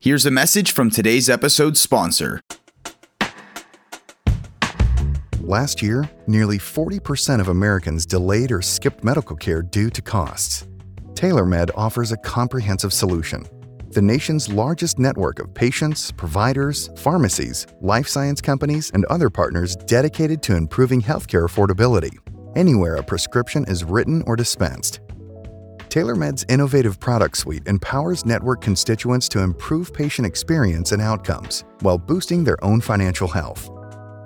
Here's a message from today's episode sponsor. Last year, nearly 40% of Americans delayed or skipped medical care due to costs. TailorMed offers a comprehensive solution. The nation's largest network of patients, providers, pharmacies, life science companies, and other partners dedicated to improving healthcare affordability anywhere a prescription is written or dispensed. TailorMed's innovative product suite empowers network constituents to improve patient experience and outcomes while boosting their own financial health.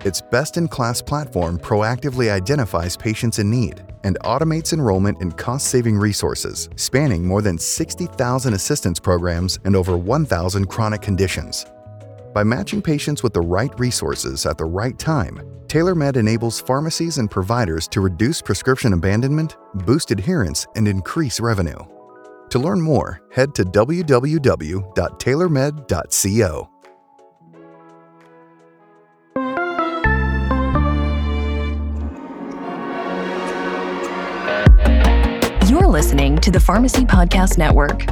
Its best in class platform proactively identifies patients in need and automates enrollment in cost saving resources spanning more than 60,000 assistance programs and over 1,000 chronic conditions. By matching patients with the right resources at the right time, TailorMed enables pharmacies and providers to reduce prescription abandonment, boost adherence, and increase revenue. To learn more, head to www.tailormed.co. You're listening to the Pharmacy Podcast Network.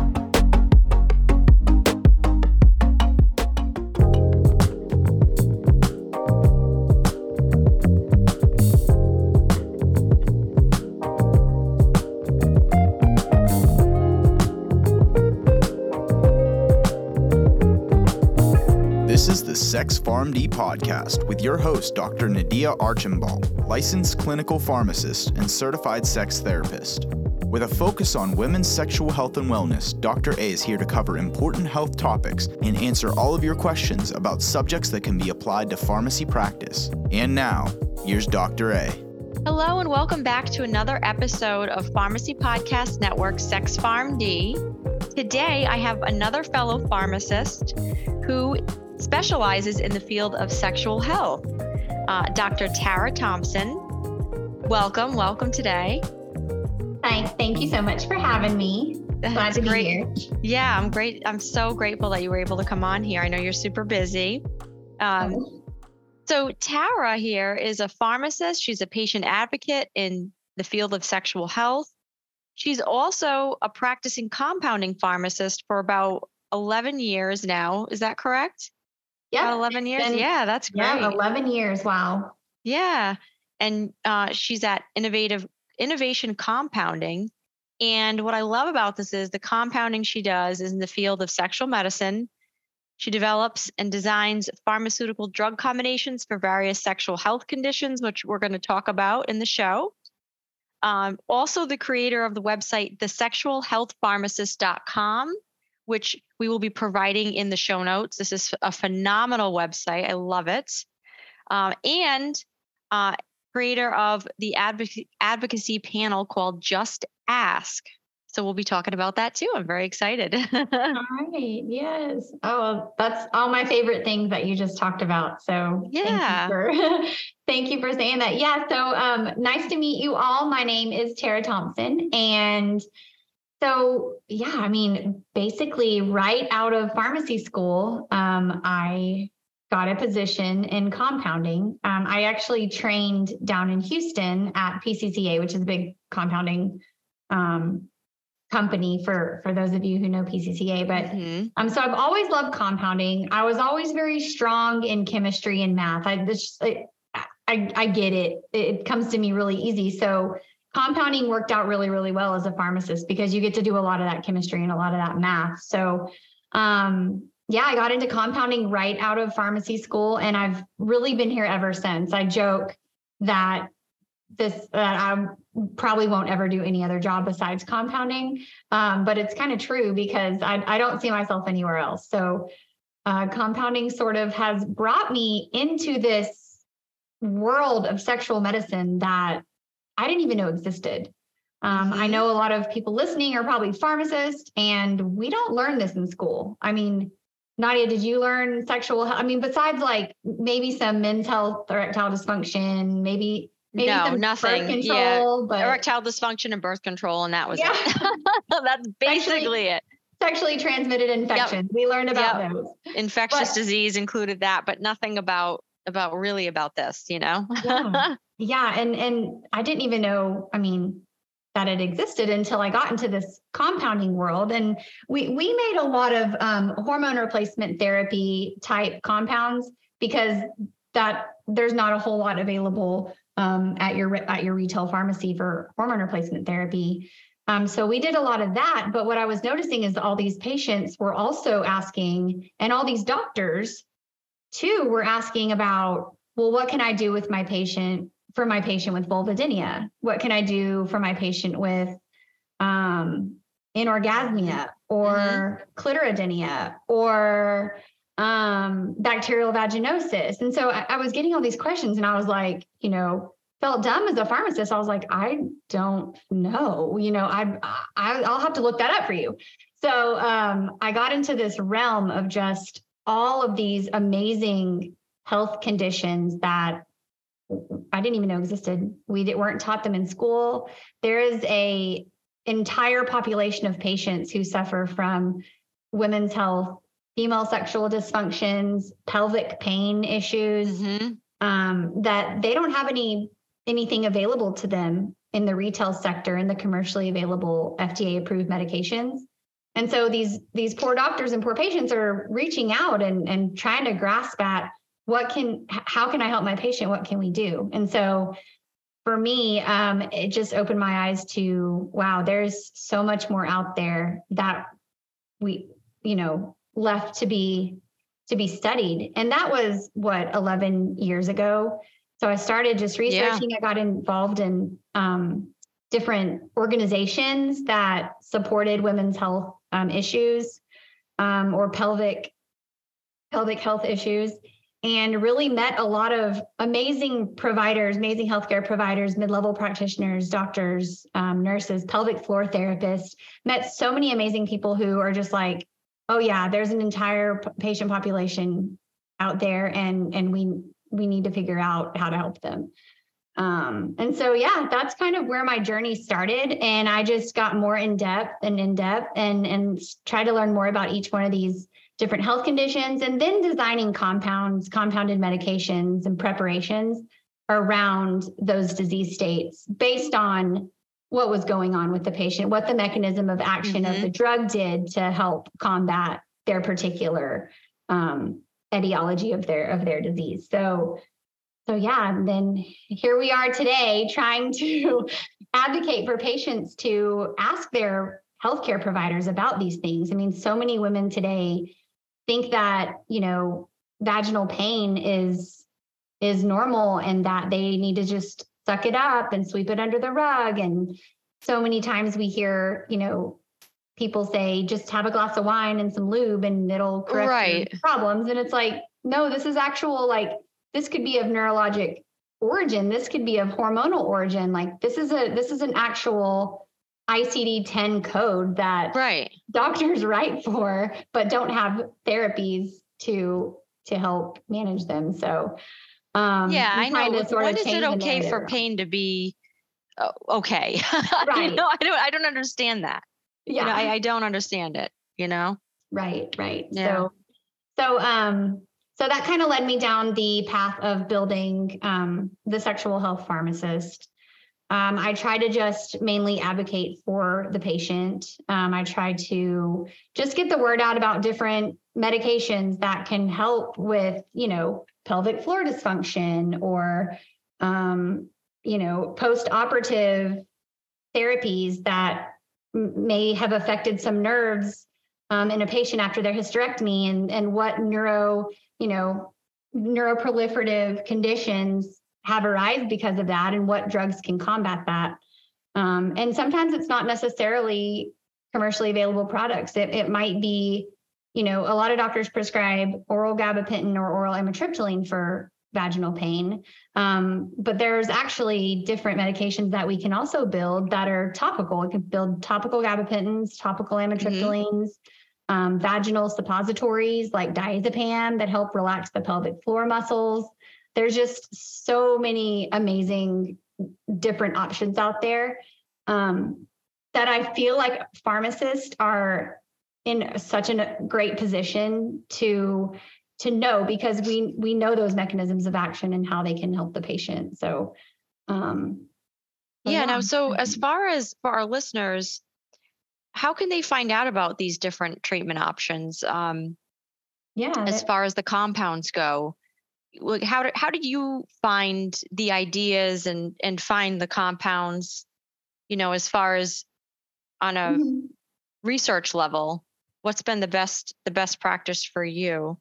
The Sex PharmD podcast with your host, Dr. Nadia Archambault, licensed clinical pharmacist and certified sex therapist. With a focus on women's sexual health and wellness, Dr. A is here to cover important health topics and answer all of your questions about subjects that can be applied to pharmacy practice. And now, here's Dr. A. Hello, and welcome back to another episode of Pharmacy Podcast Network Sex PharmD. Today, I have another fellow pharmacist who specializes in the field of sexual health, uh, Dr. Tara Thompson. Welcome, welcome today. Hi, thank you so much for having me. Glad That's to be great. here. Yeah, I'm great. I'm so grateful that you were able to come on here. I know you're super busy. Um, So, Tara here is a pharmacist. She's a patient advocate in the field of sexual health. She's also a practicing compounding pharmacist for about 11 years now. Is that correct? Yeah, About 11 years? been- yeah, that's great. yeah, 11 years. Wow. Yeah. And uh, she's at Innovative Innovation Compounding. And what I love about this is the compounding she does is in the field of sexual medicine. She develops and designs pharmaceutical drug combinations for various sexual health conditions, which we're going to talk about in the show. Um, also, the creator of the website, thesexualhealthpharmacist.com, which we will be providing in the show notes. This is a phenomenal website. I love it. Um, and uh, creator of the advocacy, advocacy panel called Just Ask. So we'll be talking about that too. I'm very excited. All right. Yes. Oh, that's all my favorite things that you just talked about. So Yeah. thank you for, thank you for saying that. Yeah. So um, nice to meet you all. My name is Tara Thompson. And so, yeah, I mean, basically, right out of pharmacy school, um, I got a position in compounding. Um, I actually trained down in Houston at PCCA, which is a big compounding um, company for for those of you who know PCCA. But Mhm. um, so I've always loved compounding. I was always very strong in chemistry and math. I this I, I I get it. It comes to me really easy. So compounding worked out really really well as a pharmacist because you get to do a lot of that chemistry and a lot of that math. So um yeah, I got into compounding right out of pharmacy school and I've really been here ever since. I joke that this that I probably won't ever do any other job besides compounding. Um, but it's kind of true because I, I don't see myself anywhere else. So uh, compounding sort of has brought me into this world of sexual medicine that I didn't even know existed. Um, I Mhm. know a lot of people listening are probably pharmacists, and we don't learn this in school. I mean, Nadia, did you learn sexual? I mean, besides like maybe some men's health, erectile dysfunction, maybe maybe No, nothing. control, Yeah. but Erectile dysfunction and birth control, and that was Yeah. That's basically it. sexually transmitted infections. We learned about Yep. those. Infectious But- disease included that, but nothing about about really about this, you know? Yeah. Yeah, and and I didn't even know. I mean, that it existed until I got into this compounding world. And we we made a lot of um, hormone replacement therapy type compounds because that there's not a whole lot available um, at your at your retail pharmacy for hormone replacement therapy. Um, so we did a lot of that. But what I was noticing is all these patients were also asking, and all these doctors too were asking about, well, what can I do with my patient for my patient with vulvodynia? What can I do for my patient with um, anorgasmia or mm-hmm. clitoridynia or um, bacterial vaginosis? And so I, I was getting all these questions, and I was like, you know, felt dumb as a pharmacist. I was like, I don't know. You know, I, I I'll have to look that up for you. So um, I got into this realm of just all of these amazing health conditions that I didn't even know existed. We did, weren't taught them in school. There is a entire population of patients who suffer from women's health, female sexual dysfunctions, pelvic pain issues mm-hmm. um, that they don't have any anything available to them in the retail sector in the commercially available FDA approved medications. And so these these poor doctors and poor patients are reaching out and and trying to grasp at what can how can i help my patient? What can we do? And so for me um, it just opened my eyes to wow there's so much more out there that we you know left to be to be studied. And that was what 11 years ago? So i started just researching. Yeah. i got involved in um, different organizations that supported women's health um, issues um, or pelvic pelvic health issues and really met a lot of amazing providers, amazing healthcare providers, mid level practitioners, doctors, um, nurses, pelvic floor therapists. Met so many amazing people who are just like, oh yeah, there's an entire patient population out there, and and we we need to figure out how to help them. Um, and so yeah, that's kind of where my journey started, and I just got more in depth and in depth, and and try to learn more about each one of these different health conditions, and then designing compounds, compounded medications, and preparations around those disease states based on what was going on with the patient, what the mechanism of action mm-hmm. of the drug did to help combat their particular um, etiology of their of their disease. So, so yeah, and then here we are today trying to advocate for patients to ask their healthcare providers about these things. I mean, so many women today think that you know vaginal pain is is normal and that they need to just suck it up and sweep it under the rug. And so many times we hear you know people say just have a glass of wine and some lube and it'll correct right. problems. And it's like no this is actual like this could be of neurologic origin. This could be of hormonal origin. Like this is a this is an actual ICD-10 code that right. doctors write for, but don't have therapies to to help manage them. So um, yeah, I know. When is it okay for pain to be uh, okay? Right. you know, I don't I don't understand that. Yeah, you know, I, I don't understand it. You know. Right. Right. Yeah. So so um so that kind of led me down the path of building um, the sexual health pharmacist um, I try to just mainly advocate for the patient. Um, I try to just get the word out about different medications that can help with, you know, pelvic floor dysfunction or, um, you know, post operative therapies that m- may have affected some nerves um, in a patient after their hysterectomy and, and what neuro, you know, neuroproliferative conditions have arise because of that and what drugs can combat that. Um, and sometimes it's not necessarily commercially available products. It, it might be, you know, a lot of doctors prescribe oral gabapentin or oral amitriptyline for vaginal pain. Um, but there's actually different medications that we can also build that are topical. We can build topical gabapentins, topical amitriptylines, mm-hmm. um, vaginal suppositories like diazepam that help relax the pelvic floor muscles there's just so many amazing different options out there um, that I feel like pharmacists are in such a great position to to know because we we know those mechanisms of action and how they can help the patient. So um, yeah. Now, so as far as for our listeners, how can they find out about these different treatment options? Um, Yeah. as far as the compounds go like how do, how did you find the ideas and and find the compounds you know as far as on a Mhm. research level what's been the best the best practice for you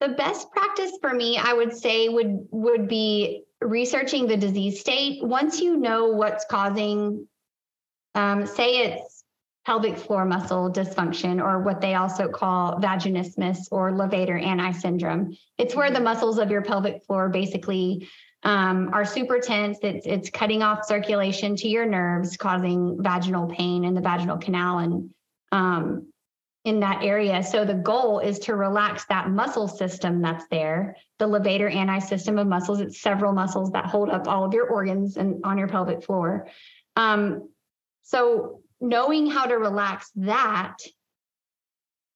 The best practice for me, I would say, would would be researching the disease state. Once you know what's causing, um, say it's pelvic floor muscle dysfunction, or what they also call vaginismus or levator ani syndrome. It's where the muscles of your pelvic floor basically um, are super tense. It's it's cutting off circulation to your nerves, causing vaginal pain in the vaginal canal and um, in that area. So the goal is to relax that muscle system that's there, the levator ani system of muscles. It's several muscles that hold up all of your organs and on your pelvic floor. Um, so knowing how to relax that.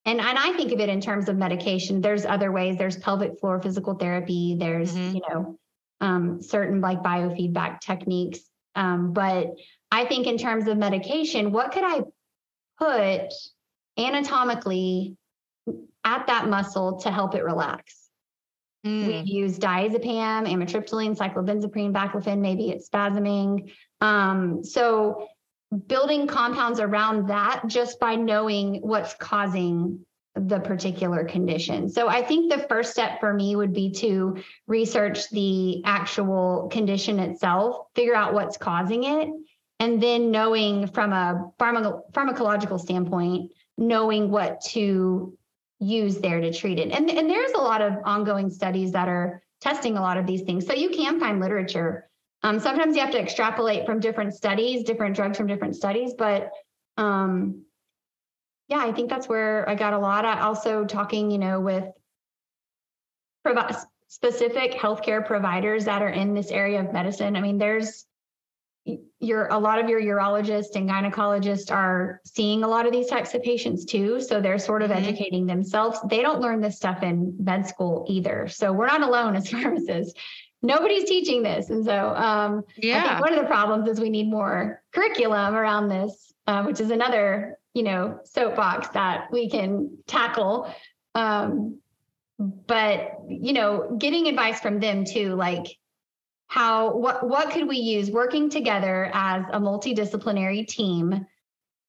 And, and I think of it in terms of medication. There's other ways. There's pelvic floor physical therapy. There's, Mhm. you know, um, certain like biofeedback techniques. Um, but I think in terms of medication, what could I put anatomically at that muscle to help it relax. Mm, We've used diazepam, amitriptyline, cyclobenzaprine, baclofen, maybe it's spasming. Um, so building compounds around that just by knowing what's causing the particular condition. So I think the first step for me would be to research the actual condition itself, figure out what's causing it, and then knowing from a pharma- pharmacological standpoint, knowing what to use there to treat it. And, and there's a lot of ongoing studies that are testing a lot of these things. So you can find literature. Um, sometimes you have to extrapolate from different studies, different drugs from different studies, but um, yeah, I think that's where I got a lot. I also talking, you know, with provi- specific healthcare providers that are in this area of medicine. I mean, there's your a lot of your urologists and gynecologists are seeing a lot of these types of patients too so they're sort of Mhm. educating themselves they don't learn this stuff in med school either so we're not alone as pharmacists nobody's teaching this. And so um, I yeah. think one of the problems is we need more curriculum around this, uh, which is another, you know, soapbox that we can tackle. Um, but you know, getting advice from them too, like how what what could we use working together as a multidisciplinary team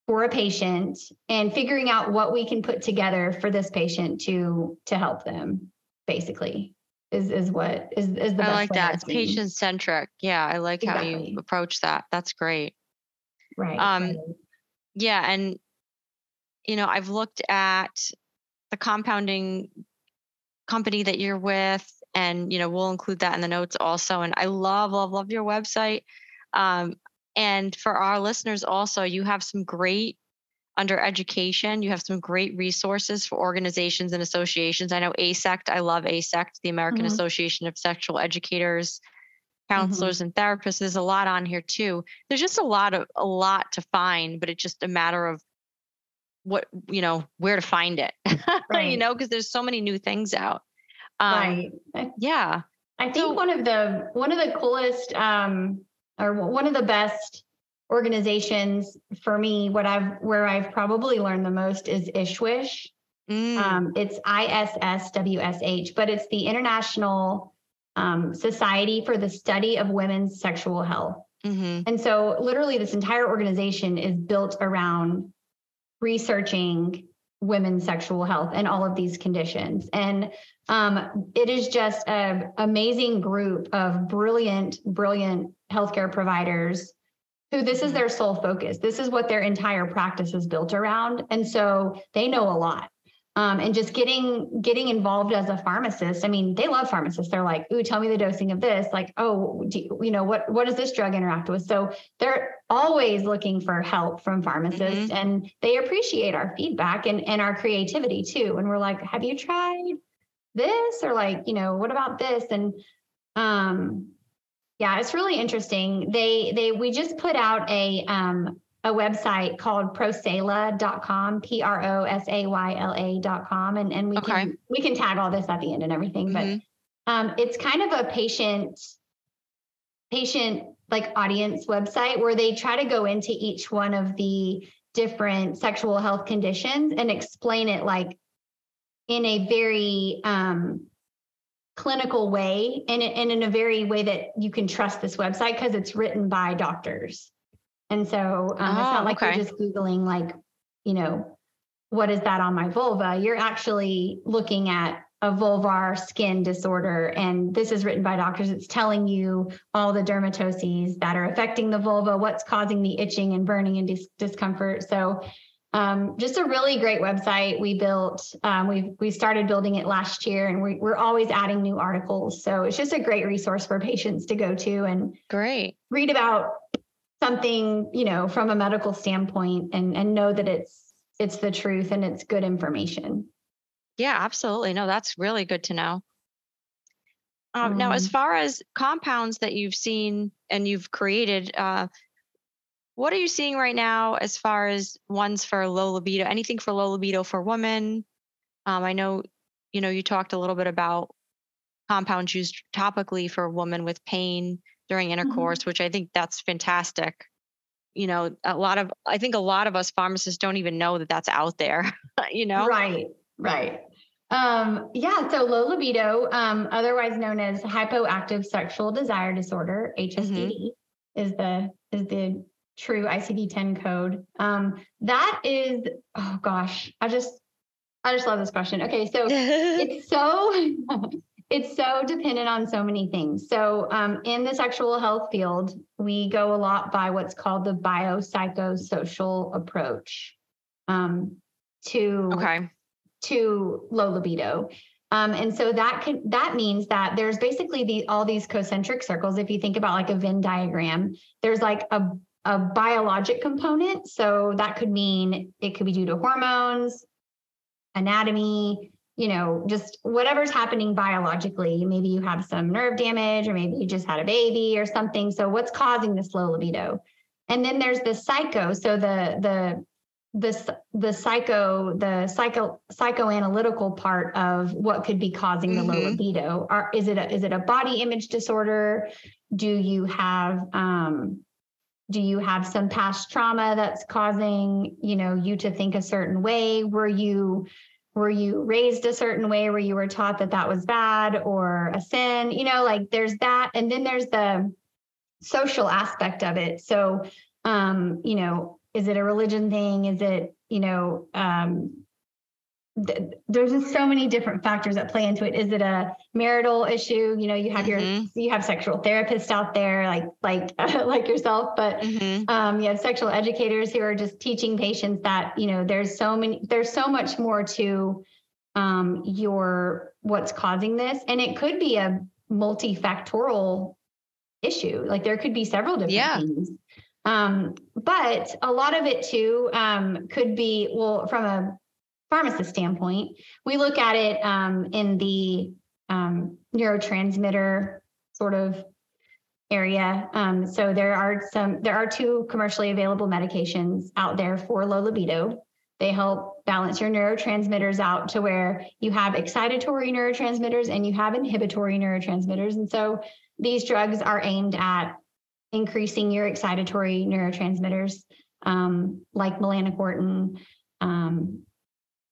for a patient and figuring out what we can put together for this patient to to help them basically is is what is is the i like that it's patient centric yeah i like how you approach that that's great right um, right. Yeah, and you know, I've looked at the compounding company that you're with, and you know, we'll include that in the notes also. And I love, love, love your website. Um, and for our listeners, also, you have some great under education. You have some great resources for organizations and associations. I know AASECT. I love AASECT, the American Mhm. Association of Sexual Educators counselors and therapists there's a lot on here too there's just a lot of a lot to find but it's just a matter of what you know where to find it you know because there's so many new things out um right. Yeah I think So- one of the one of the coolest um, or one of the best organizations for me, what I've where I've probably learned the most is Ishwish. Mm, Um, it's ISSWSH, but it's the International um, Society for the Study of Women's Sexual Health. mhm. And so, literally, this entire organization is built around researching women's sexual health and all of these conditions. And um, it is just an amazing group of brilliant, brilliant healthcare providers who this is their sole focus. This is what their entire practice is built around. And so they know a lot. Um, and just getting getting involved as a pharmacist. I mean, they love pharmacists. They're like, "Ooh, tell me the dosing of this." Like, "Oh, do you, you know what? What does this drug interact with?" So they're always looking for help from pharmacists, and they appreciate our feedback and and our creativity too. And we're like, "Have you tried this?" Or like, you know, "What about this?" And um, yeah, it's really interesting. They they we just put out a um a website called prosayla.com, P R O S A Y L A.com. And, and we Okay. can we can tag all this at the end and everything. But um, it's kind of a patient patient like audience website where they try to go into each one of the different sexual health conditions and explain it like in a very um, clinical way and, and in a very way that you can trust this website because it's written by doctors. And so um, it's not Oh, like okay. you're just Googling, like, you know, what is that on my vulva? You're actually looking at a vulvar skin disorder. And this is written by doctors. It's telling you all the dermatoses that are affecting the vulva, what's causing the itching and burning and dis- discomfort. So um, just a really great website we built. Um, we we started building it last year, and we, we're always adding new articles. So it's just a great resource for patients to go to and Great. read about something, you know, from a medical standpoint, and and know that it's it's the truth and it's good information. Yeah, absolutely. No, that's really good to know. Um, now, as Um, far as compounds that you've seen and you've created, uh, what are you seeing right now as far as ones for low libido? Anything for low libido for women? Um, I know, you know, you talked a little bit about compounds used topically for women with pain during intercourse, which I think that's fantastic. You know, a lot of, I think a lot of us pharmacists don't even know that that's out there, you know? Right, right. Um, yeah, so low libido, um, otherwise known as hypoactive sexual desire disorder, HSDD, is the is the true ICD-10 code. Um, that is, oh gosh, I just I just love this question. Okay, so it's so it's so dependent on so many things. So um, in the sexual health field, we go a lot by what's called the biopsychosocial approach um, to okay. to low libido. Um, and so that can that means that there's basically the all these concentric circles. If you think about like a Venn diagram, there's like a a biologic component. So that could mean it could be due to hormones, anatomy, you know, just whatever's happening biologically. Maybe you have some nerve damage, or maybe you just had a baby or something. So what's causing this low libido? And then there's the psycho. So the the the the psycho the psycho psychoanalytical part of what could be causing the low Mhm. libido are is it a, is it a body image disorder do you have um do you have some past trauma that's causing you know you to think a certain way? Were you were you raised a certain way where you were taught that that was bad or a sin? You know like there's that and then there's the social aspect of it. So um you know is it a religion thing? Is it you know um th- there's just so many different factors that play into it. Is it a marital issue you know you have your Mhm. you have sexual therapists out there like like like yourself but Mhm. um, you have sexual educators who are just teaching patients that you know there's so many there's so much more to um, your what's causing this and it could be a multifactorial issue like there could be several different Yeah. things um, but a lot of it too um, could be well from a pharmacist standpoint we look at it um, in the um, neurotransmitter sort of area. Um, so there are some, there are two commercially available medications out there for low libido. They help balance your neurotransmitters out to where you have excitatory neurotransmitters and you have inhibitory neurotransmitters. And so these drugs are aimed at increasing your excitatory neurotransmitters, um, like melanocortin um,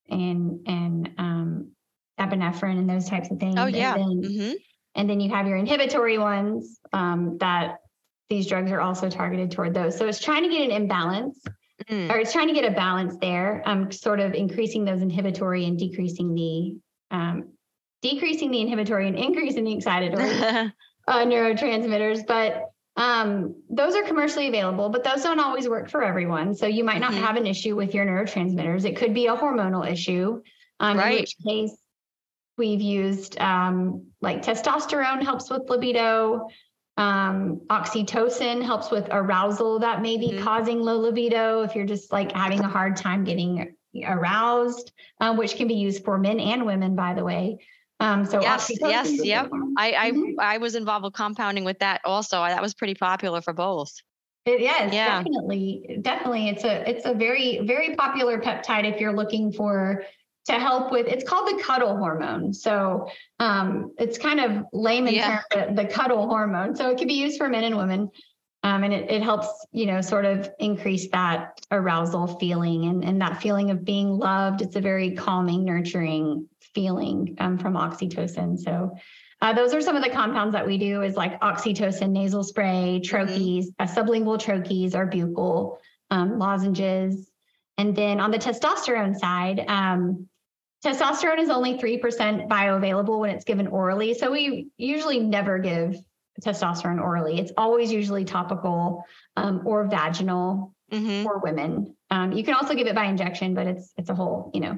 and and um, epinephrine and those types of things. Oh And yeah. then- hmm and then you have your inhibitory ones um, that these drugs are also targeted toward those. So it's trying to get an imbalance, Mm. or it's trying to get a balance there, um, sort of increasing those inhibitory and decreasing the um, decreasing the inhibitory and increasing the excitatory uh, neurotransmitters. But um, those are commercially available, but those don't always work for everyone. So you might not Mhm. have an issue with your neurotransmitters. It could be a hormonal issue. Um, Right. In which case, we've used um, like testosterone helps with libido. Um, oxytocin helps with arousal that may be Mhm. causing low libido if you're just like having a hard time getting aroused, um, which can be used for men and women, by the way. Um, so Yes, yes, yep. I I, Mhm. I was involved with compounding with that also. That was pretty popular for both. It is Yeah. definitely, definitely. It's a it's a very very popular peptide if you're looking for to help with. It's called the cuddle hormone. So um, it's kind of layman Yeah. term, the, the cuddle hormone. So it can be used for men and women. Um, and it, it helps, you know, sort of increase that arousal feeling and, and that feeling of being loved. It's a very calming, nurturing feeling um, from oxytocin. So uh, those are some of the compounds that we do is like oxytocin nasal spray, troches, uh, sublingual troches or buccal um, lozenges. And then on the testosterone side, um, testosterone is only 3% bioavailable when it's given orally. So we usually never give testosterone orally. It's always usually topical um, or vaginal Mhm. for women. Um, you can also give it by injection, but it's it's a whole, you know,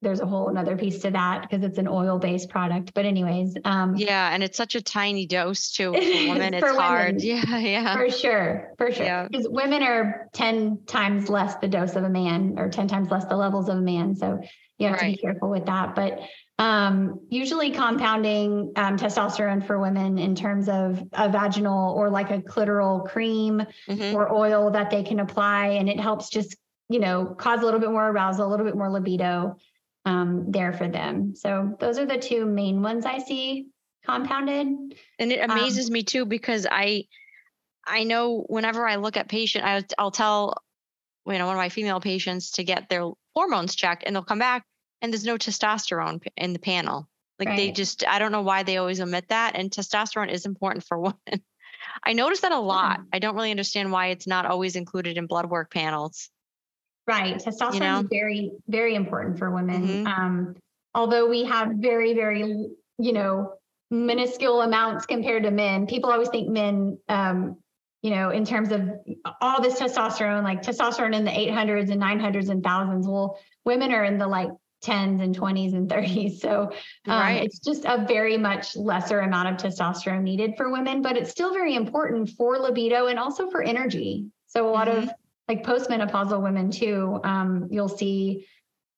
there's a whole another piece to that because it's an oil-based product. But anyways, um, Yeah, and it's such a tiny dose too. For women, it's for hard. women. Yeah, yeah. for sure, for sure. Yeah. Because women are 10 times less the dose of a man or 10 times less the levels of a man. So you have to be careful with that. But um, usually compounding um, testosterone for women in terms of a vaginal or like a clitoral cream Mhm. or oil that they can apply. And it helps just, you know, cause a little bit more arousal, a little bit more libido um, there for them. So those are the two main ones I see compounded. And it Um, amazes me too because I I know whenever I look at patient, I, I'll tell you know one of my female patients to get their hormones checked, and they'll come back and there's no testosterone in the panel. Like they just I don't know why they always omit that. And testosterone is important for women. I notice that a lot. I don't really understand why it's not always included in blood work panels. Right. Testosterone know? is very, very important for women. Mhm. Um, although we have very, very, you know, minuscule amounts compared to men. People always think men, um, you know, in terms of all this testosterone, like testosterone in the 800s and 900s and thousands. Well, women are in the like 10s and 20s and 30s. So um, Right. it's just a very much lesser amount of testosterone needed for women, but it's still very important for libido and also for energy. So a lot of like postmenopausal women too, um, you'll see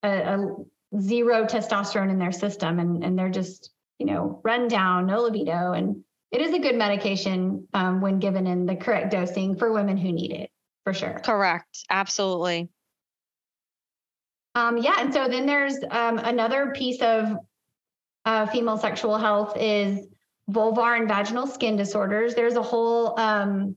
a, a zero testosterone in their system and, and they're just, you know, run down, no libido. And it is a good medication um, when given in the correct dosing for women who need it, for sure. Correct. Absolutely. Um, yeah, and so then there's um, another piece of uh, female sexual health is vulvar and vaginal skin disorders. There's a whole um,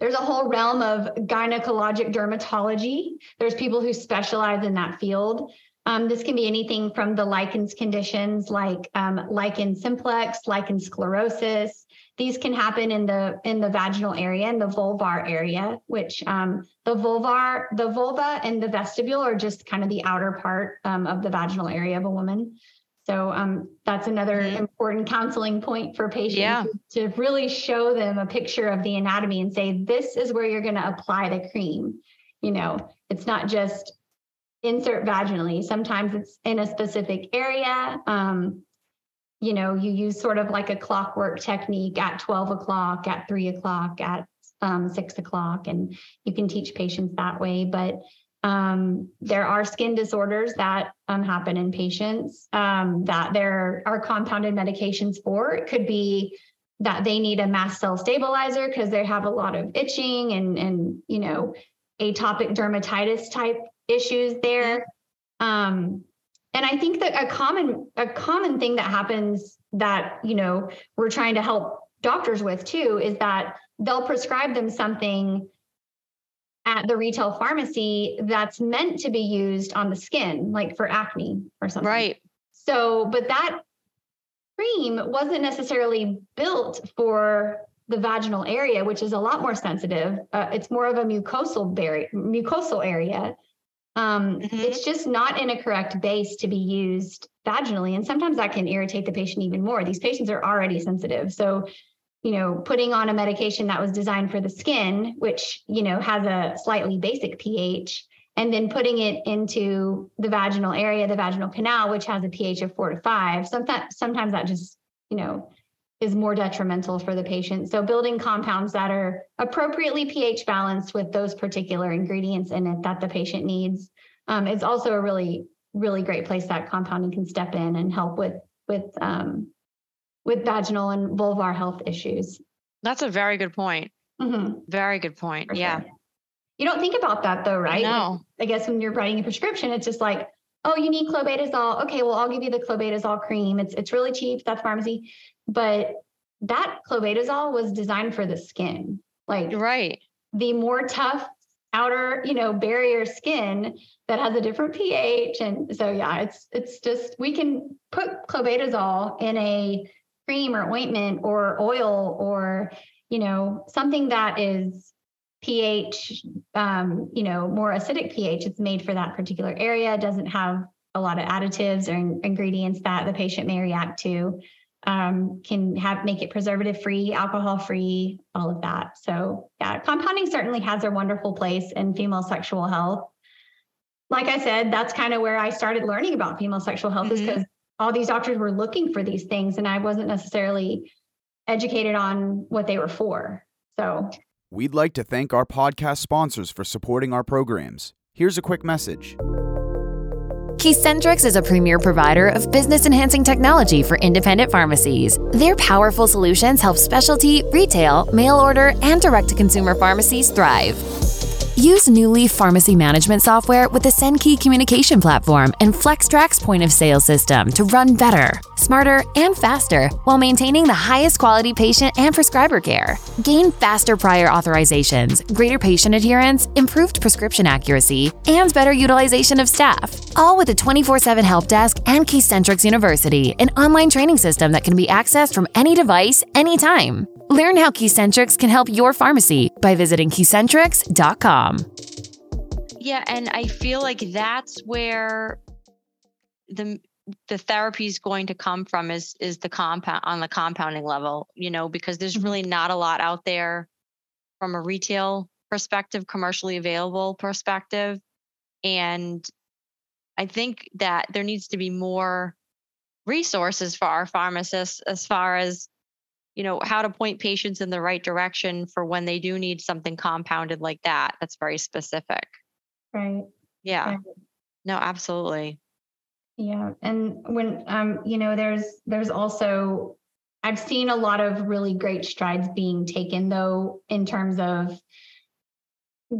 there's a whole realm of gynecologic dermatology. There's people who specialize in that field. Um, this can be anything from the lichens conditions like um, lichen simplex, lichen sclerosis. These can happen in the in the vaginal area, and the vulvar area, which um, the vulvar, the vulva and the vestibule are just kind of the outer part um, of the vaginal area of a woman. So um, that's another Mhm. important counseling point for patients Yeah. to really show them a picture of the anatomy and say, this is where you're going to apply the cream. You know, it's not just insert vaginally. Sometimes it's in a specific area. Um, you know, you use sort of like a clockwork technique at 12 o'clock, at three o'clock, at um, six o'clock, and you can teach patients that way. But um, there are skin disorders that um, happen in patients um, that there are compounded medications for. It could be that they need a mast cell stabilizer because they have a lot of itching and and you know atopic dermatitis type issues there. Um, and I think that a common a common thing that happens that you know we're trying to help doctors with too is that they'll prescribe them something at the retail pharmacy that's meant to be used on the skin, like for acne or something. Right. So, but that cream wasn't necessarily built for the vaginal area, which is a lot more sensitive. Uh, it's more of a mucosal barrier, mucosal area. Um, Mhm. It's just not in a correct base to be used vaginally, and sometimes that can irritate the patient even more. These patients are already sensitive, so you know, putting on a medication that was designed for the skin, which you know has a slightly basic pH, and then putting it into the vaginal area, the vaginal canal, which has a pH of four to five. Sometimes, sometimes that just, you know, is more detrimental for the patient. So building compounds that are appropriately pH balanced with those particular ingredients in it that the patient needs um, is also a really, really great place that compounding can step in and help with with um, with vaginal and vulvar health issues. That's a very good point. Mhm, Very good point. for Yeah. sure. You don't think about that though, right? No. I guess when you're writing a prescription, it's just like, oh, you need clobetasol. Okay, well, I'll give you the clobetasol cream. It's it's really cheap. That's pharmacy, but that clobetasol was designed for the skin. Like right. the more tough outer, you know, barrier skin that has a different pH. And so yeah, it's it's just we can put clobetasol in a cream or ointment or oil or you know something that is pH, um, you know, more acidic pH. It's made for that particular area. Doesn't have a lot of additives or in- ingredients that the patient may react to. Um, can have make it preservative free, alcohol free, all of that. So yeah, compounding certainly has a wonderful place in female sexual health. Like I said, that's kind of where I started learning about female sexual health is Mhm. because all these doctors were looking for these things and I wasn't necessarily educated on what they were for. So We'd like to thank our podcast sponsors for supporting our programs. Here's a quick message. Keycentrix is a premier provider of business enhancing technology for independent pharmacies. Their powerful solutions help specialty, retail, mail order, and direct to consumer pharmacies thrive. Use Newleaf Pharmacy Management software with the SendKey communication platform and FlexTrax point of sale system to run better, smarter, and faster while maintaining the highest quality patient and prescriber care. Gain faster prior authorizations, greater patient adherence, improved prescription accuracy, and better utilization of staff. All with a 24 7 help desk and Keycentrix University, an online training system that can be accessed from any device, anytime. Learn how Keycentrix can help your pharmacy by visiting keycentrix.com. Yeah, and I feel like that's where the the therapy is going to come from is is the compound on the compounding level, you know, because there's mm-hmm. really not a lot out there from a retail perspective, commercially available perspective. And I think that there needs to be more resources for our pharmacists as far as you know how to point patients in the right direction for when they do need something compounded like that that's very specific right. yeah. Right. No, absolutely. Yeah, and when um, you know, there's there's also I've seen a lot of really great strides being taken though in terms of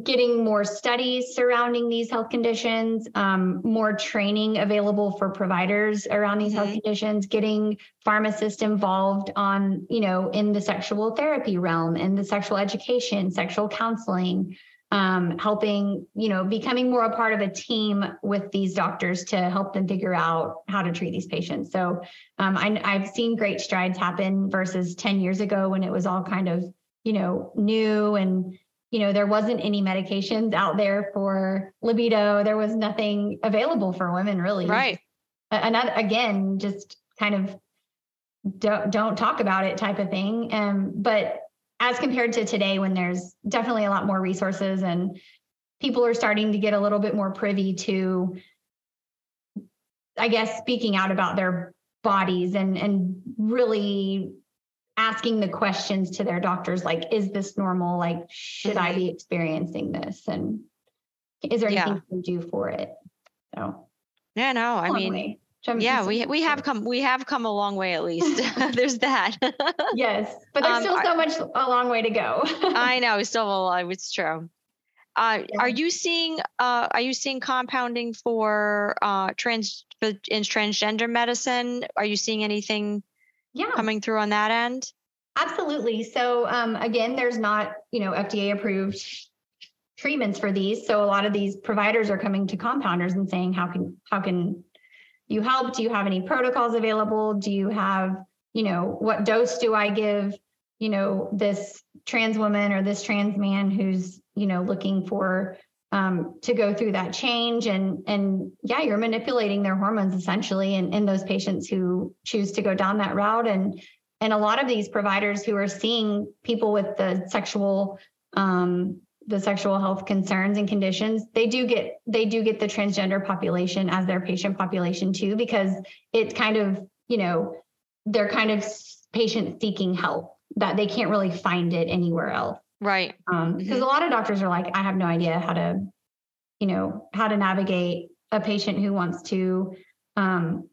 getting more studies surrounding these health conditions, um, more training available for providers around these health Mhm. conditions, getting pharmacists involved on, you know, in the sexual therapy realm, in the sexual education, sexual counseling, um, helping, you know, becoming more a part of a team with these doctors to help them figure out how to treat these patients. So um, I, I've seen great strides happen versus 10 years ago when it was all kind of, you know, new and, you know, there wasn't any medications out there for libido. There was nothing available for women really. Right. A- Another, again, just kind of don't, don't talk about it type of thing. Um, but as compared to today when there's definitely a lot more resources and people are starting to get a little bit more privy to i guess speaking out about their bodies and and really asking the questions to their doctors like is this normal like should i be experiencing this and is there Yeah. anything you can do for it so Yeah, no, I mean, way, yeah, we we have come we have come a long way at least. There's that. yes but there's Um, still so much a long way to go I know, it's still alive. It's true. Uh, Yeah. Are you seeing uh, are you seeing compounding for uh, trans in transgender medicine? Are you seeing anything yeah coming through on that end? Absolutely. So um, again, there's not, you know, FDA approved treatments for these. So a lot of these providers are coming to compounders and saying, how can how can you help? Do you have any protocols available? Do you have, you know, what dose do I give, you know, this trans woman or this trans man who's, you know, looking for um, to go through that change and and yeah, you're manipulating their hormones essentially in, in those patients who choose to go down that route. And and a lot of these providers who are seeing people with the sexual um, the sexual health concerns and conditions they do get they do get the transgender population as their patient population too because it's kind of you know they're kind of patient seeking help that they can't really find it anywhere else Right. um because a lot of doctors are like i have no idea how to you know how to navigate a patient who wants to um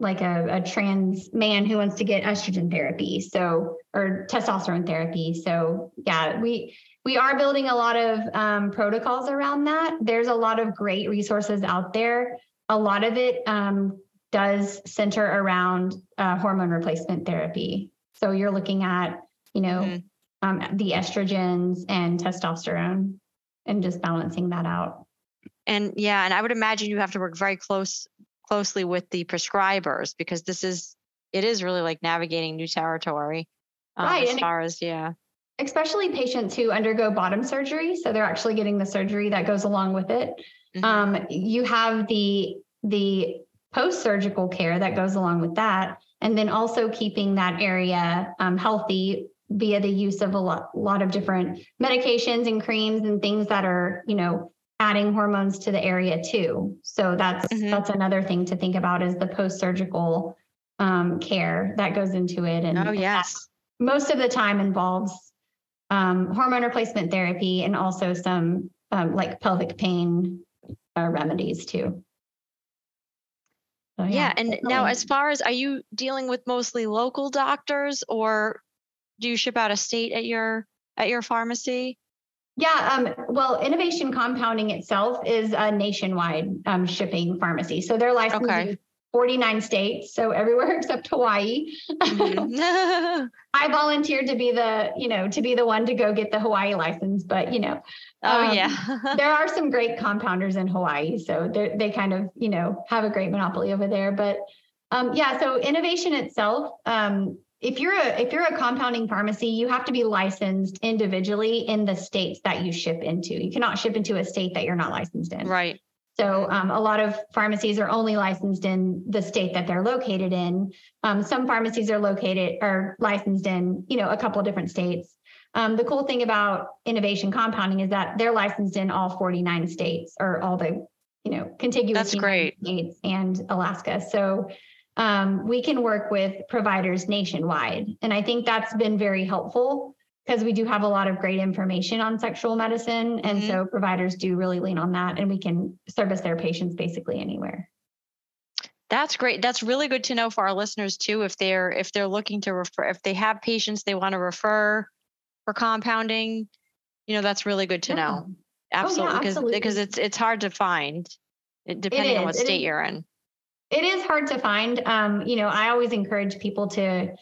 like a, a trans man who wants to get estrogen therapy so or testosterone therapy. So yeah we we are building a lot of um, protocols around that. There's a lot of great resources out there. A lot of it um, does center around uh, hormone replacement therapy. So you're looking at you know Mhm. Um, the estrogens and testosterone and just balancing that out. And yeah, and I would imagine you have to work very close closely with the prescribers because this is it is really like navigating new territory. Um, Right, As and far as yeah. especially patients who undergo bottom surgery. So they're actually getting the surgery that goes along with it. Mhm. Um, you have the the post-surgical care that goes along with that, and then also keeping that area um, healthy via the use of a lot, lot of different medications and creams and things that are, you know, adding hormones to the area too. So that's Mhm. that's another thing to think about is the post-surgical um, care that goes into it. And oh yes. most of the time involves um, hormone replacement therapy and also some um, like pelvic pain uh, remedies too. So, Yeah, and now as far as are you dealing with mostly local doctors or do you ship out of state at your at your pharmacy? yeah, um, well, Innovation Compounding itself is a nationwide um, shipping pharmacy, so they're licensed Okay. in 49 states, so everywhere except Hawaii. Mhm. I volunteered to be the, you know, to be the one to go get the Hawaii license, but you know, oh Um, yeah. there are some great compounders in Hawaii, so they they kind of you know have a great monopoly over there. But um, yeah, so innovation itself, um, if you're a if you're a compounding pharmacy, you have to be licensed individually in the states that you ship into. You cannot ship into a state that you're not licensed in. right. So um, a lot of pharmacies are only licensed in the state that they're located in. Um, some pharmacies are located or licensed in, you know, a couple of different states. Um, the cool thing about innovation compounding is that they're licensed in all 49 states or all the, you know, contiguous That's great. states and Alaska. So um, we can work with providers nationwide. And I think that's been very helpful because we do have a lot of great information on sexual medicine. And Mhm. so providers do really lean on that and we can service their patients basically anywhere. That's great. That's really good to know for our listeners too. If they're if they're looking to refer, if they have patients they want to refer for compounding, you know, that's really good to Yeah. know. Absolutely, because absolutely. because it's it's hard to find, it- depending on what it state is. you're in. It is hard to find. Um, you know, I always encourage people to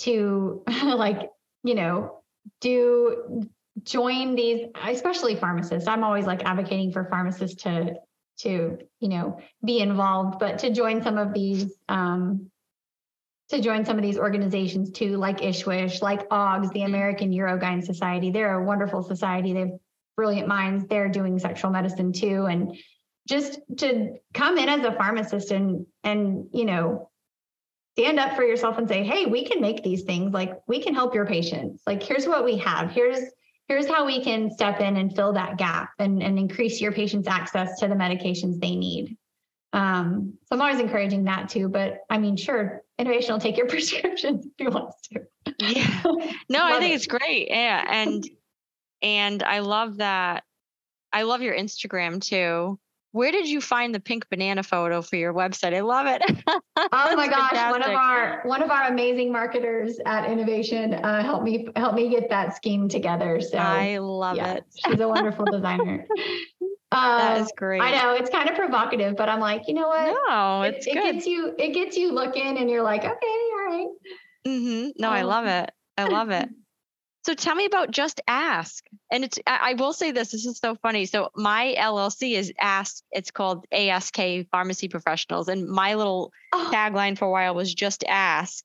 to like, you know, do join these, especially pharmacists. I'm always like advocating for pharmacists to to, you know, be involved, but to join some of these um to join some of these organizations too, like ISSWSH, like AUGS, the American Urogyne Society. They're a wonderful society. They have brilliant minds. They're doing sexual medicine too. And just to come in as a pharmacist and and you know stand up for yourself and say hey we can make these things like we can help your patients like here's what we have here's here's how we can step in and fill that gap and, and increase your patients access to the medications they need um, so i'm always encouraging that too but i mean sure innovation will take your prescriptions if you want to Yeah. No, I think it. it's great. Yeah. And and I love that. I love your Instagram too. Where did you find the pink banana photo for your website? I love it. Oh my gosh, one of our one of our amazing marketers at Innovation uh, helped me help me get that scheme together. So I love yeah, it. she's a wonderful designer. That Uh, is great. I know it's kind of provocative, but I'm like, you know what? No, It- it's it, good. gets you it gets you looking, and you're like, okay, all right. mm-hmm. No, I love Um, it. I love it. So tell me about Just Ask. And it's I, will say this, this is so funny. So my LLC is Ask, it's called ASK Pharmacy Professionals. And my little Oh, tagline for a while was just ask.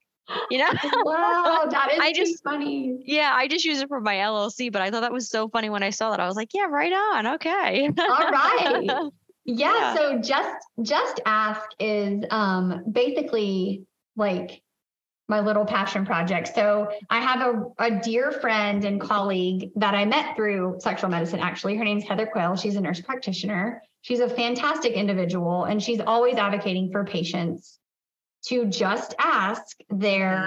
You know? wow, that is I just- funny. yeah, I just use it for my LLC, but I thought that was so funny when I saw that. I was like, yeah, right on. Okay. All right. Yeah, Yeah. so just just ask is um basically like my little passion project. So I have a, a dear friend and colleague that I met through sexual medicine actually. Her name's Heather Quayle. She's a nurse practitioner. She's a fantastic individual and she's always advocating for patients to just ask their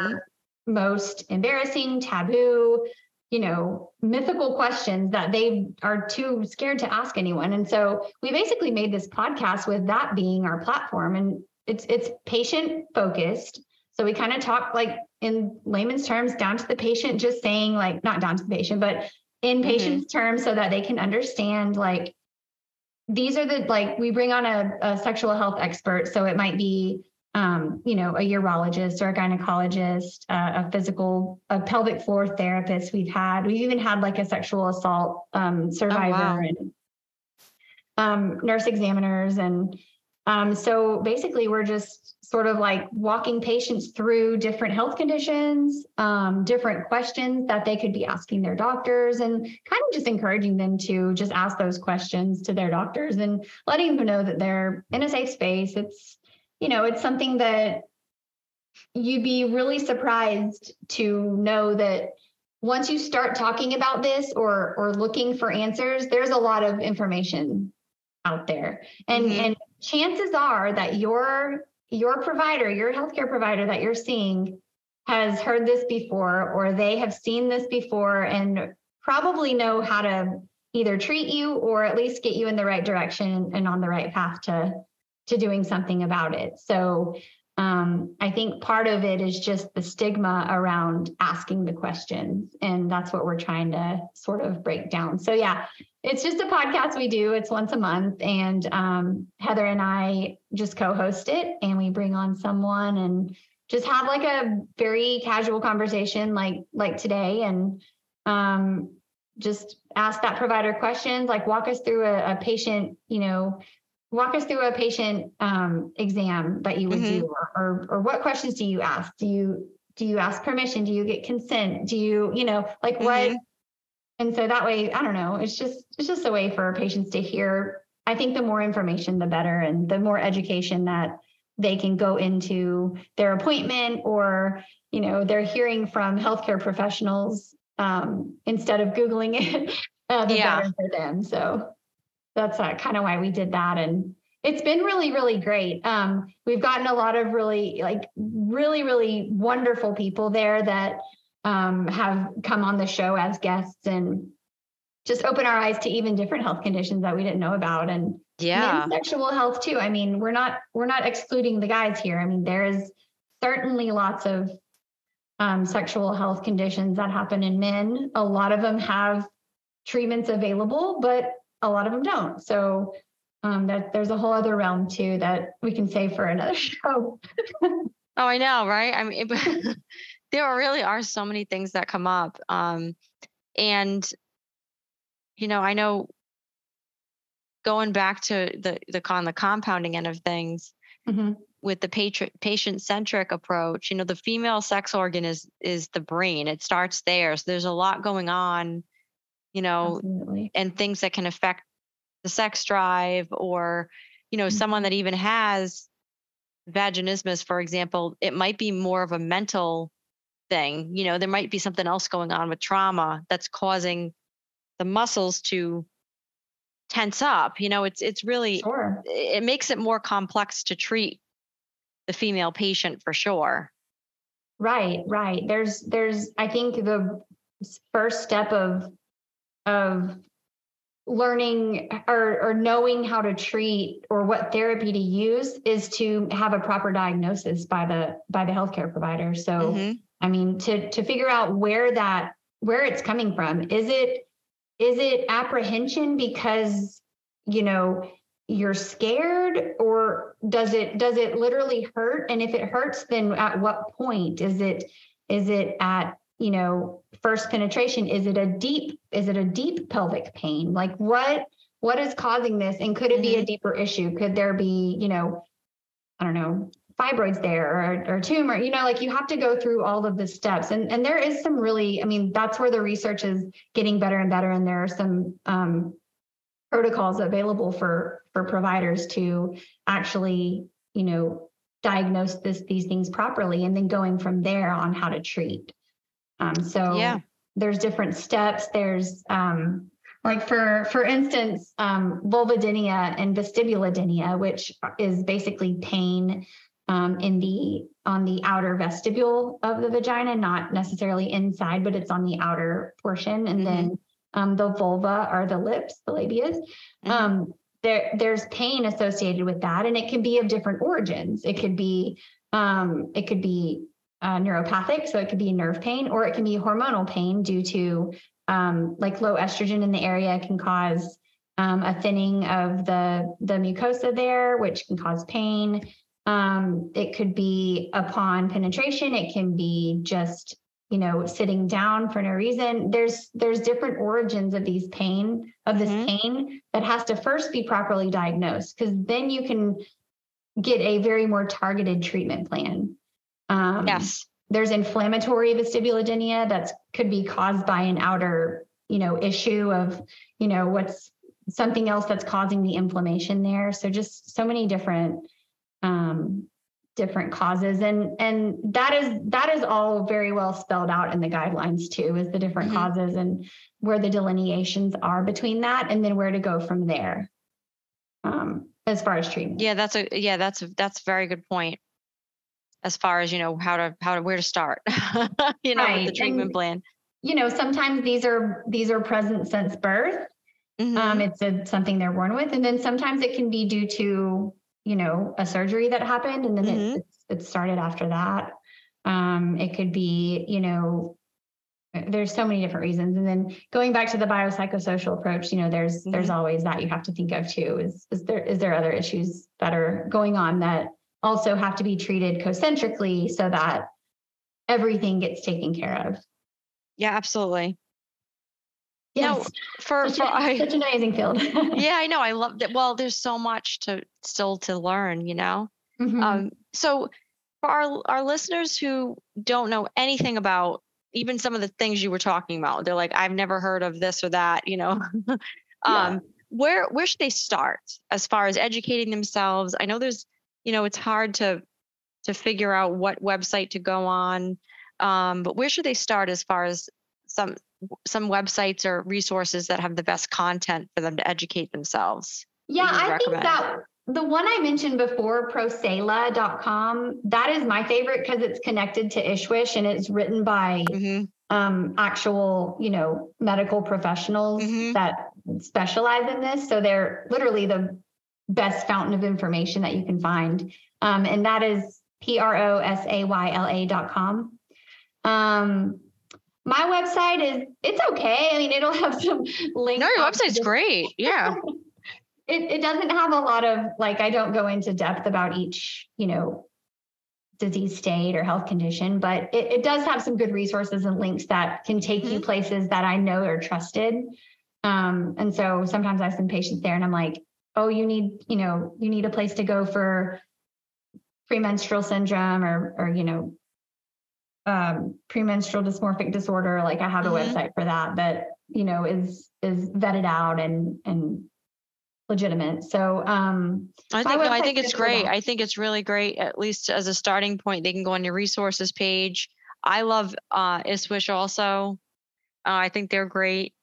mm-hmm. most embarrassing, taboo, you know, mythical questions that they are too scared to ask anyone. And so we basically made this podcast with that being our platform and it's it's patient focused. So we kind of talk like in layman's terms down to the patient, just saying like not down to the patient, but in Mhm. patient's terms so that they can understand like these are the like we bring on a, a sexual health expert. So it might be um, you know, a urologist or a gynecologist, uh, a physical, a pelvic floor therapist. We've had, we've even had like a sexual assault um, survivor oh, wow. and um, nurse examiners. And um, so basically, we're just sort of like walking patients through different health conditions, um, different questions that they could be asking their doctors, and kind of just encouraging them to just ask those questions to their doctors and letting them know that they're in a safe space. It's you know, it's something that you'd be really surprised to know that once you start talking about this or or looking for answers, there's a lot of information out there. And mm-hmm. and chances are that your your provider, your healthcare provider that you're seeing has heard this before or they have seen this before and probably know how to either treat you or at least get you in the right direction and on the right path to to doing something about it. So um, I think part of it is just the stigma around asking the questions. And that's what we're trying to sort of break down. So, yeah, it's just a podcast we do. It's once a month. And um, Heather and I just co host it and we bring on someone and just have like a very casual conversation like like today and um, just ask that provider questions like walk us through a, a patient you know walk us through a patient um, exam that you would mm-hmm. do or, or, or what questions do you ask do you do you ask permission do you get consent do you you know like mm-hmm. what and so that way i don't know it's just it's just a way for patients to hear. I think the more information the better and the more education that they can go into their appointment or you know they're hearing from healthcare professionals um, instead of googling it uh, the yeah. better for them. So that's uh, kind of why we did that and it's been really really great. Um, we've gotten a lot of really like really really wonderful people there that um, have come on the show as guests and just open our eyes to even different health conditions that we didn't know about and yeah sexual health too i mean we're not we're not excluding the guys here i mean there is certainly lots of um, sexual health conditions that happen in men a lot of them have treatments available but a lot of them don't. So um, that there's a whole other realm too that we can save for another show. oh, I know, right? I mean, it, there really are so many things that come up, um, and you know, I know going back to the the con the compounding end of things. Mm-hmm. With the patient patient centric approach, you know, the female sex organ is is the brain. It starts there. So there's a lot going on you know, Absolutely. and things that can affect the sex drive or, you know, mm-hmm. someone that even has vaginismus, for example, it might be more of a mental thing. You know, there might be something else going on with trauma that's causing the muscles to tense up. You know, it's it's really sure. it makes it more complex to treat the female patient for sure. Right, right. There's there's I think the first step of of learning or, or knowing how to treat or what therapy to use is to have a proper diagnosis by the by the healthcare provider so mm-hmm. I mean to to figure out where that where it's coming from is it is it apprehension because you know you're scared or does it does it literally hurt? And if it hurts then at what point? Is it is it at you know first penetration? Is it a deep is it a deep pelvic pain? Like what what is causing this? And could it be a mm-hmm. deeper issue? Could there be you know i don't know fibroids there or, or tumor you know like you have to go through all of the steps and and there is some really i mean that's where the research is getting better and better and there are some um, protocols available for for providers to actually you know diagnose this these things properly and then going from there on how to treat um, so yeah. there's different steps. There's um, like for for instance, um, vulvodynia and vestibulodynia, which is basically pain um, in the on the outer vestibule of the vagina, not necessarily inside, but it's on the outer portion. And mm-hmm. then um, the vulva are the lips, the labias. Mm-hmm. Um, there, there's pain associated with that, and it can be of different origins. It could be, um, it could be uh, neuropathic, so it could be nerve pain, or it can be hormonal pain due to um, like low estrogen in the area can cause um, a thinning of the the mucosa there, which can cause pain. Um, it could be upon penetration. It can be just you know sitting down for no reason. There's there's different origins of these pain of this Mhm. pain that has to first be properly diagnosed because then you can get a very more targeted treatment plan. Um, Yes. there's inflammatory vestibulodynia that could be caused by an outer you know issue of you know what's something else that's causing the inflammation there so just so many different um different causes and and that is that is all very well spelled out in the guidelines too is the different Mhm. causes and where the delineations are between that and then where to go from there um as far as treatment Yeah, that's a yeah, that's a that's a very good point. As far as you know how to how to where to start, you know, with the treatment and- plan. you know sometimes these are these are present since birth Mhm. Um, it's a, something they're born with, and then sometimes it can be due to you know a surgery that happened, and then Mhm. it, it started after that. Um, it could be you know there's so many different reasons, and then going back to the biopsychosocial approach, you know there's there's always that you have to think of too. Is is there is there other issues that are going on that also have to be treated concentrically so that everything gets taken care of? yeah, absolutely. No, Yes, For such, for a- I such an amazing field. yeah, I know. I love that. Well, there's so much to still to learn, you know. Mhm. Um, so for our our listeners who don't know anything about even some of the things you were talking about, they're like, I've never heard of this or that, you know. um, where where should they start as far as educating themselves? I know there's, you know, it's hard to to figure out what website to go on. Um, but where should they start as far as some some websites or resources that have the best content for them to educate themselves? Yeah, I think that the one I mentioned before, prosayla.com, that is my favorite because it's connected to ISSWSH and it's written by hmm um, actual, you know, medical professionals Mhm. that specialize in this. So they're literally the best fountain of information that you can find. Um, and that is P R O S A Y L A dot com. Um, my website is it's okay. I mean, it'll have some links. No, your website's different- great. Yeah. it, it doesn't have a lot of like i don't go into depth about each you know disease state or health condition but it, it does have some good resources and links that can take you places that i know are trusted um, and so sometimes i have some patients there and i'm like oh you need you know you need a place to go for premenstrual syndrome or or you know um, premenstrual dysmorphic disorder like i have a Mhm. website for that that you know is is vetted out and and legitimate so um I think no, I think it's great. I think it's really great. At least as a starting point, they can go on your resources page. I love uh, ISSWSH also. Uh, I think they're great.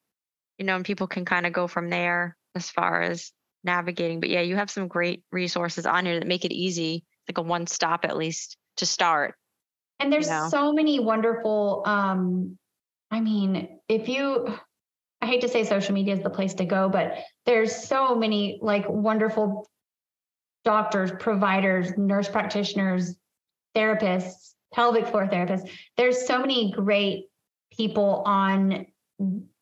You know, and people can kind of go from there as far as navigating. But yeah, you have some great resources on here that make it easy, like a one stop at least to start. And there's know. so many wonderful um i mean if you i hate to say social media is the place to go but there's so many like wonderful doctors providers nurse practitioners therapists pelvic floor therapists there's so many great people on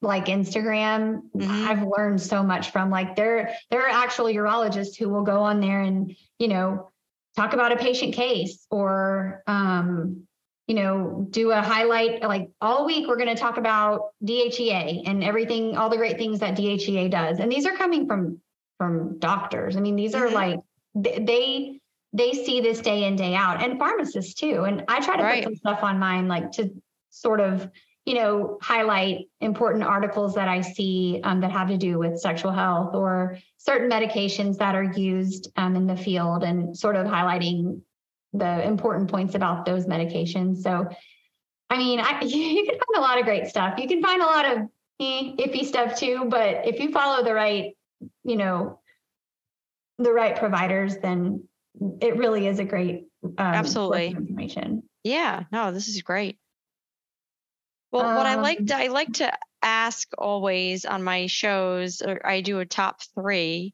like instagram Mhm. i've learned so much from like there there are actual urologists who will go on there and you know talk about a patient case or um you know do a highlight like all week we're going to talk about dhea and everything all the great things that dhea does and these are coming from from doctors i mean these are Mhm. like they, they they see this day in day out and pharmacists too and i try to Right. put some stuff on mine like to sort of you know highlight important articles that i see um, that have to do with sexual health or certain medications that are used um, in the field and sort of highlighting the important points about those medications so i mean I, you can find a lot of great stuff you can find a lot of eh, iffy stuff too but if you follow the right you know the right providers then it really is a great um, Absolutely. information Yeah, no, this is great. Well, what I like Um, to I like to ask always on my shows, or I do a top three.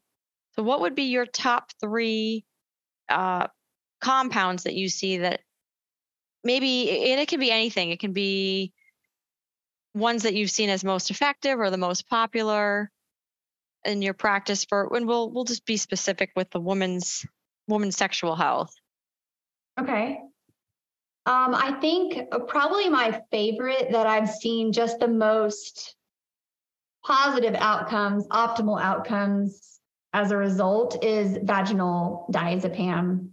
So, what would be your top three uh, compounds that you see that maybe, and it can be anything. It can be ones that you've seen as most effective or the most popular in your practice for. And we'll we'll just be specific with the woman's woman's sexual health. Okay. Um, I think uh, probably my favorite that I've seen just the most positive outcomes, optimal outcomes as a result is vaginal diazepam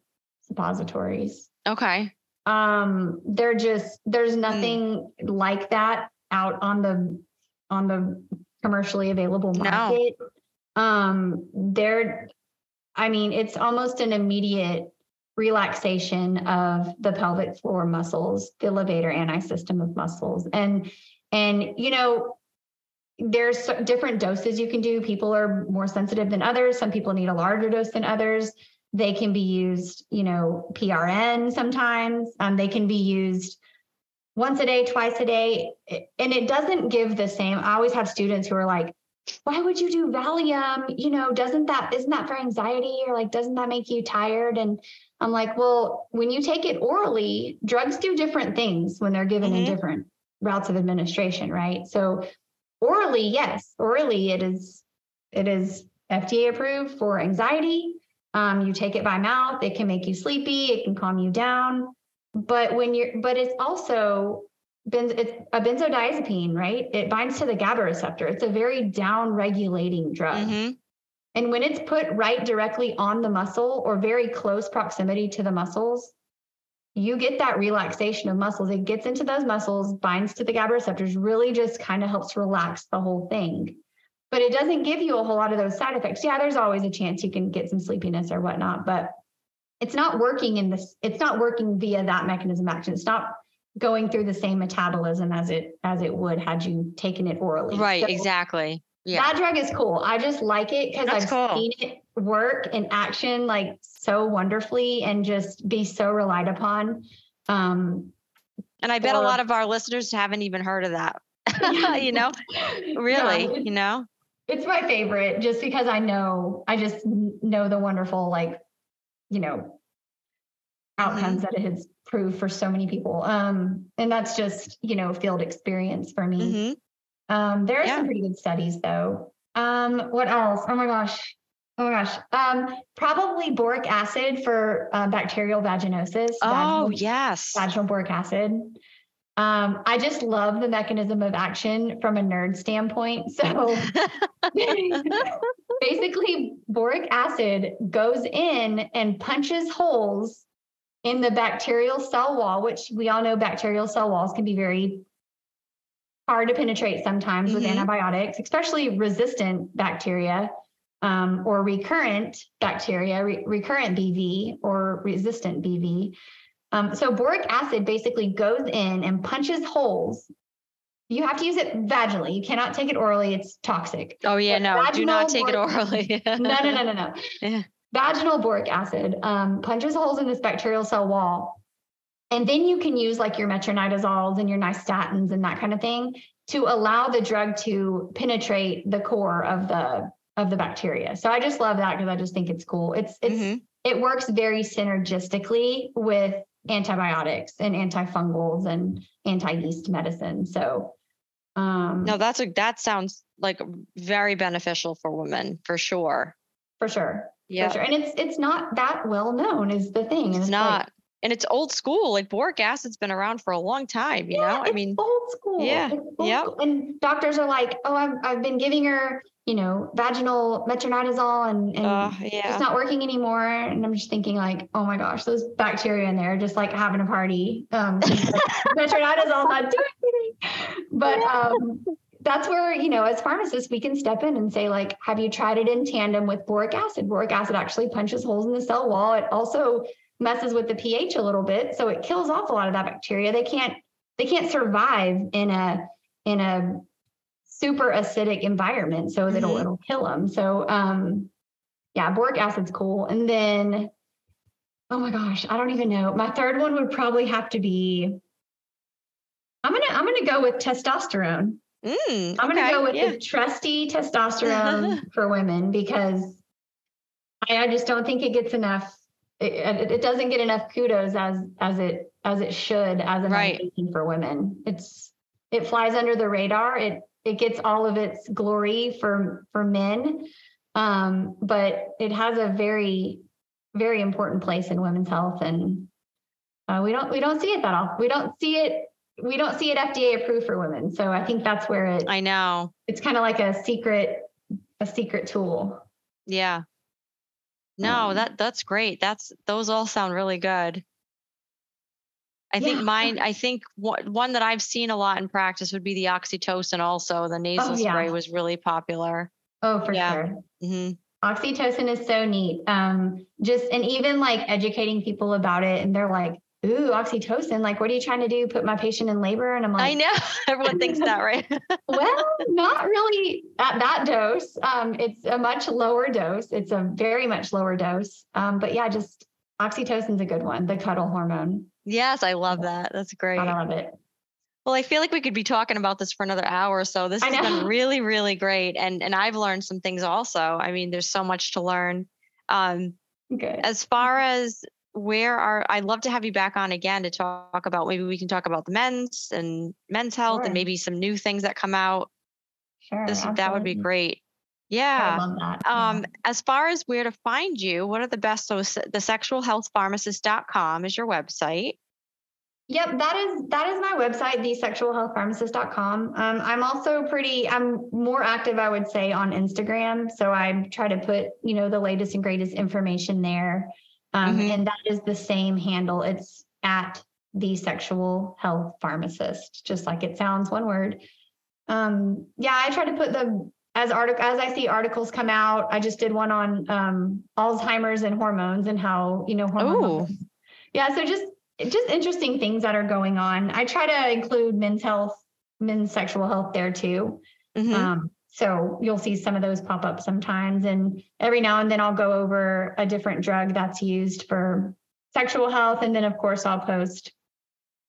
suppositories. Okay. Um, they're just there's Hmm. nothing like that out on the on the commercially available No. market. Um, they're I mean, it's almost an immediate relaxation of the pelvic floor muscles, the levator ani system of muscles. And and you know, there's different doses you can do. People are more sensitive than others. Some people need a larger dose than others. They can be used, you know, PRN sometimes. Um, they can be used once a day, twice a day. And it doesn't give the same. I always have students who are like, why would you do Valium? You know, doesn't that, isn't that for anxiety? Or like, doesn't that make you tired? And I'm like, well, when you take it orally, drugs do different things when they're given in Mhm. different routes of administration, right? So orally, yes, orally it is it is FDA approved for anxiety. Um, you take it by mouth, it can make you sleepy, it can calm you down. But when you're but it's also benz, it's a benzodiazepine, right? It binds to the GABA receptor. It's a very down regulating drug. hmm And when it's put right directly on the muscle or very close proximity to the muscles, you get that relaxation of muscles. It gets into those muscles, binds to the GABA receptors, really just kind of helps relax the whole thing. But it doesn't give you a whole lot of those side effects. Yeah, there's always a chance you can get some sleepiness or whatnot, but it's not working in this, it's not working via that mechanism action. It's not going through the same metabolism as it as it would had you taken it orally. Right. So- exactly. Yeah. that drug is cool. I just like it because I've cool. seen it work in action like so wonderfully and just be so relied upon. Um, and I bet a lot of our listeners haven't even heard of that. Yeah. you know, really, it's- you know? It's my favorite just because I know I just know the wonderful like, you know, outcomes that it has proved for so many people. Um, and that's just you know field experience for me. hmm Um, there are Yeah. some pretty good studies though. Um, what else? Oh my gosh. Oh my gosh. Um, probably boric acid for uh, bacterial vaginosis. Oh, vaginal, yes. vaginal boric acid. Um, I just love the mechanism of action from a nerd standpoint. So basically, boric acid goes in and punches holes in the bacterial cell wall, which we all know bacterial cell walls can be very hard to penetrate sometimes with Mhm. antibiotics, especially resistant bacteria um, or recurrent bacteria, re- recurrent BV or resistant BV. Um, so boric acid basically goes in and punches holes. You have to use it vaginally. You cannot take it orally. It's toxic. oh, yeah. But No, do not take it orally. No, no, no, no, no. Yeah. Vaginal boric acid um, punches holes in this bacterial cell wall. And then you can use like your metronidazoles and your nystatins and that kind of thing to allow the drug to penetrate the core of the of the bacteria. So I just love that because I just think it's cool. It's it's Mhm. it works very synergistically with antibiotics and antifungals and anti-yeast medicine. So um No, that's a, that sounds like very beneficial for women for sure. for sure. Yeah. Sure. And it's it's not that well known is the thing. And It's like, not. And it's old school. Like boric acid's been around for a long time, you Yeah, know? I it's mean, old school. yeah, It's old yep. school. And doctors are like, oh, I've, I've been giving her, you know, vaginal metronidazole and, and uh, it's not working anymore. And I'm just thinking like, oh my gosh, those bacteria in there are just like having a party. Um, metronidazole not doing anything. But um, that's where, you know, as pharmacists, we can step in and say like, have you tried it in tandem with boric acid? Boric acid actually punches holes in the cell wall. It also messes with the pH a little bit. So it kills off a lot of that bacteria. They can't, they can't survive in a, in a super acidic environment. So it'll, Mhm. it'll kill them. So, um, yeah, boric acid's cool. And then, oh my gosh, I don't even know. My third one would probably have to be, I'm gonna, I'm gonna go with testosterone. Mm, I'm gonna go with yeah. the trusty testosterone for women because I, I just don't think it gets enough. It, it, it doesn't get enough kudos as as it as it should as an Right. medication for women. It's it flies under the radar. It it gets all of its glory for for men, um, but it has a very very important place in women's health and uh, we don't we don't see it that often. We don't see it we don't see it FDA approved for women. So I think that's where it I know. it's kind of like a secret a secret tool. Yeah. No, Um, that that's great. That's those all sound really good. I think mine, I think one one that I've seen a lot in practice would be the oxytocin also. The nasal Oh, yeah. spray was really popular. Oh, for Yeah. sure. hmm Oxytocin is so neat. Um, just and even like educating people about it, and they're like, "Ooh, oxytocin! Like, what are you trying to do? Put my patient in labor?" And I'm like, I know. Everyone thinks that, right? well, not really at that dose. Um, it's a much lower dose. It's a very much lower dose. Um, but yeah, just oxytocin's a good one, the cuddle hormone. yes, I love that. That's great. I love it. Well, I feel like we could be talking about this for another hour so. This has been really, really great. And and I've learned some things also. I mean, there's so much to learn. Um, Good. as far as where are I'd love to have you back on again to talk about maybe we can talk about the men's and men's health Sure. and maybe some new things that come out. Sure. This that would be great. Yeah. love that. yeah. Um, as far as where to find you, what are the best? So, the sexualhealthpharmacist.com is your website. Yep, that is that is my website, thesexualhealthpharmacist.com. Um, I'm also pretty I'm more active, I would say, on Instagram. So I try to put, you know, the latest and greatest information there. Um, Mhm. and that is the same handle. It's at the sexual health pharmacist, just like it sounds, one word. Um, yeah, I try to put the as article as I see articles come out. I just did one on um Alzheimer's and hormones and how, you know, hormones. Ooh. Yeah, so just just interesting things that are going on. I try to include men's health, men's sexual health there too. Mhm. Um, so you'll see some of those pop up sometimes, and every now and then I'll go over a different drug that's used for sexual health, and then of course I'll post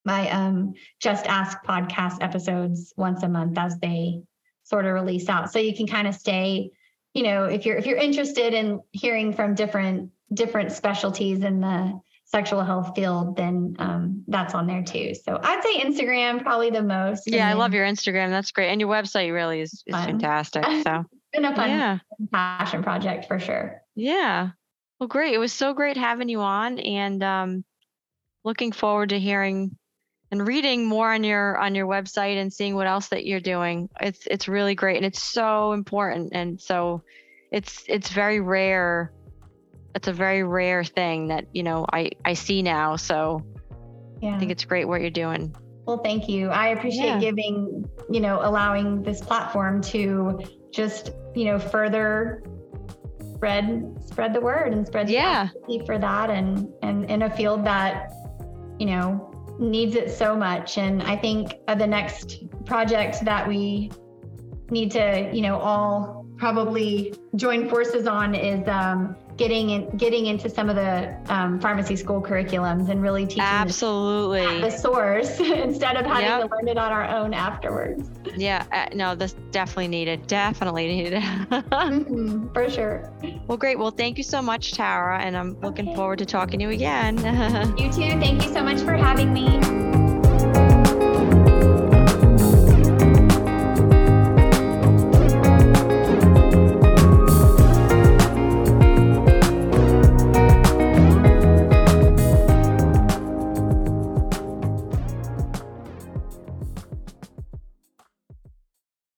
my um, Just Ask podcast episodes once a month as they sort of release out. So you can kind of stay, you know, if you're if you're interested in hearing from different different specialties in the sexual health field, then um, that's on there too. So I'd say Instagram probably the most. yeah, I love your Instagram. That's great. And your website really is, is Fun. fantastic. So, it's been a fun yeah. passion project for sure. Yeah. Well, great. It was so great having you on and um, looking forward to hearing and reading more on your on your website and seeing what else that you're doing. It's it's really great and it's so important and so it's it's very rare. It's a very rare thing that, you know, I I see now. So, Yeah. I think it's great what you're doing. Well, thank you. I appreciate Yeah. giving, you know, allowing this platform to just, you know, further spread spread the word and spread the Yeah. for that and and in a field that, you know, needs it so much. And I think uh, the next project that we need to, you know, all probably join forces on is um, getting in, getting into some of the um, pharmacy school curriculums and really teaching Absolutely. at the source instead of having Yep. to learn it on our own afterwards. Yeah. Uh, no, this definitely needed. Definitely needed. Mhm, for sure. Well, great. Well, thank you so much, Tara, and I'm looking Okay. forward to talking to you again. You too. Thank you so much for having me.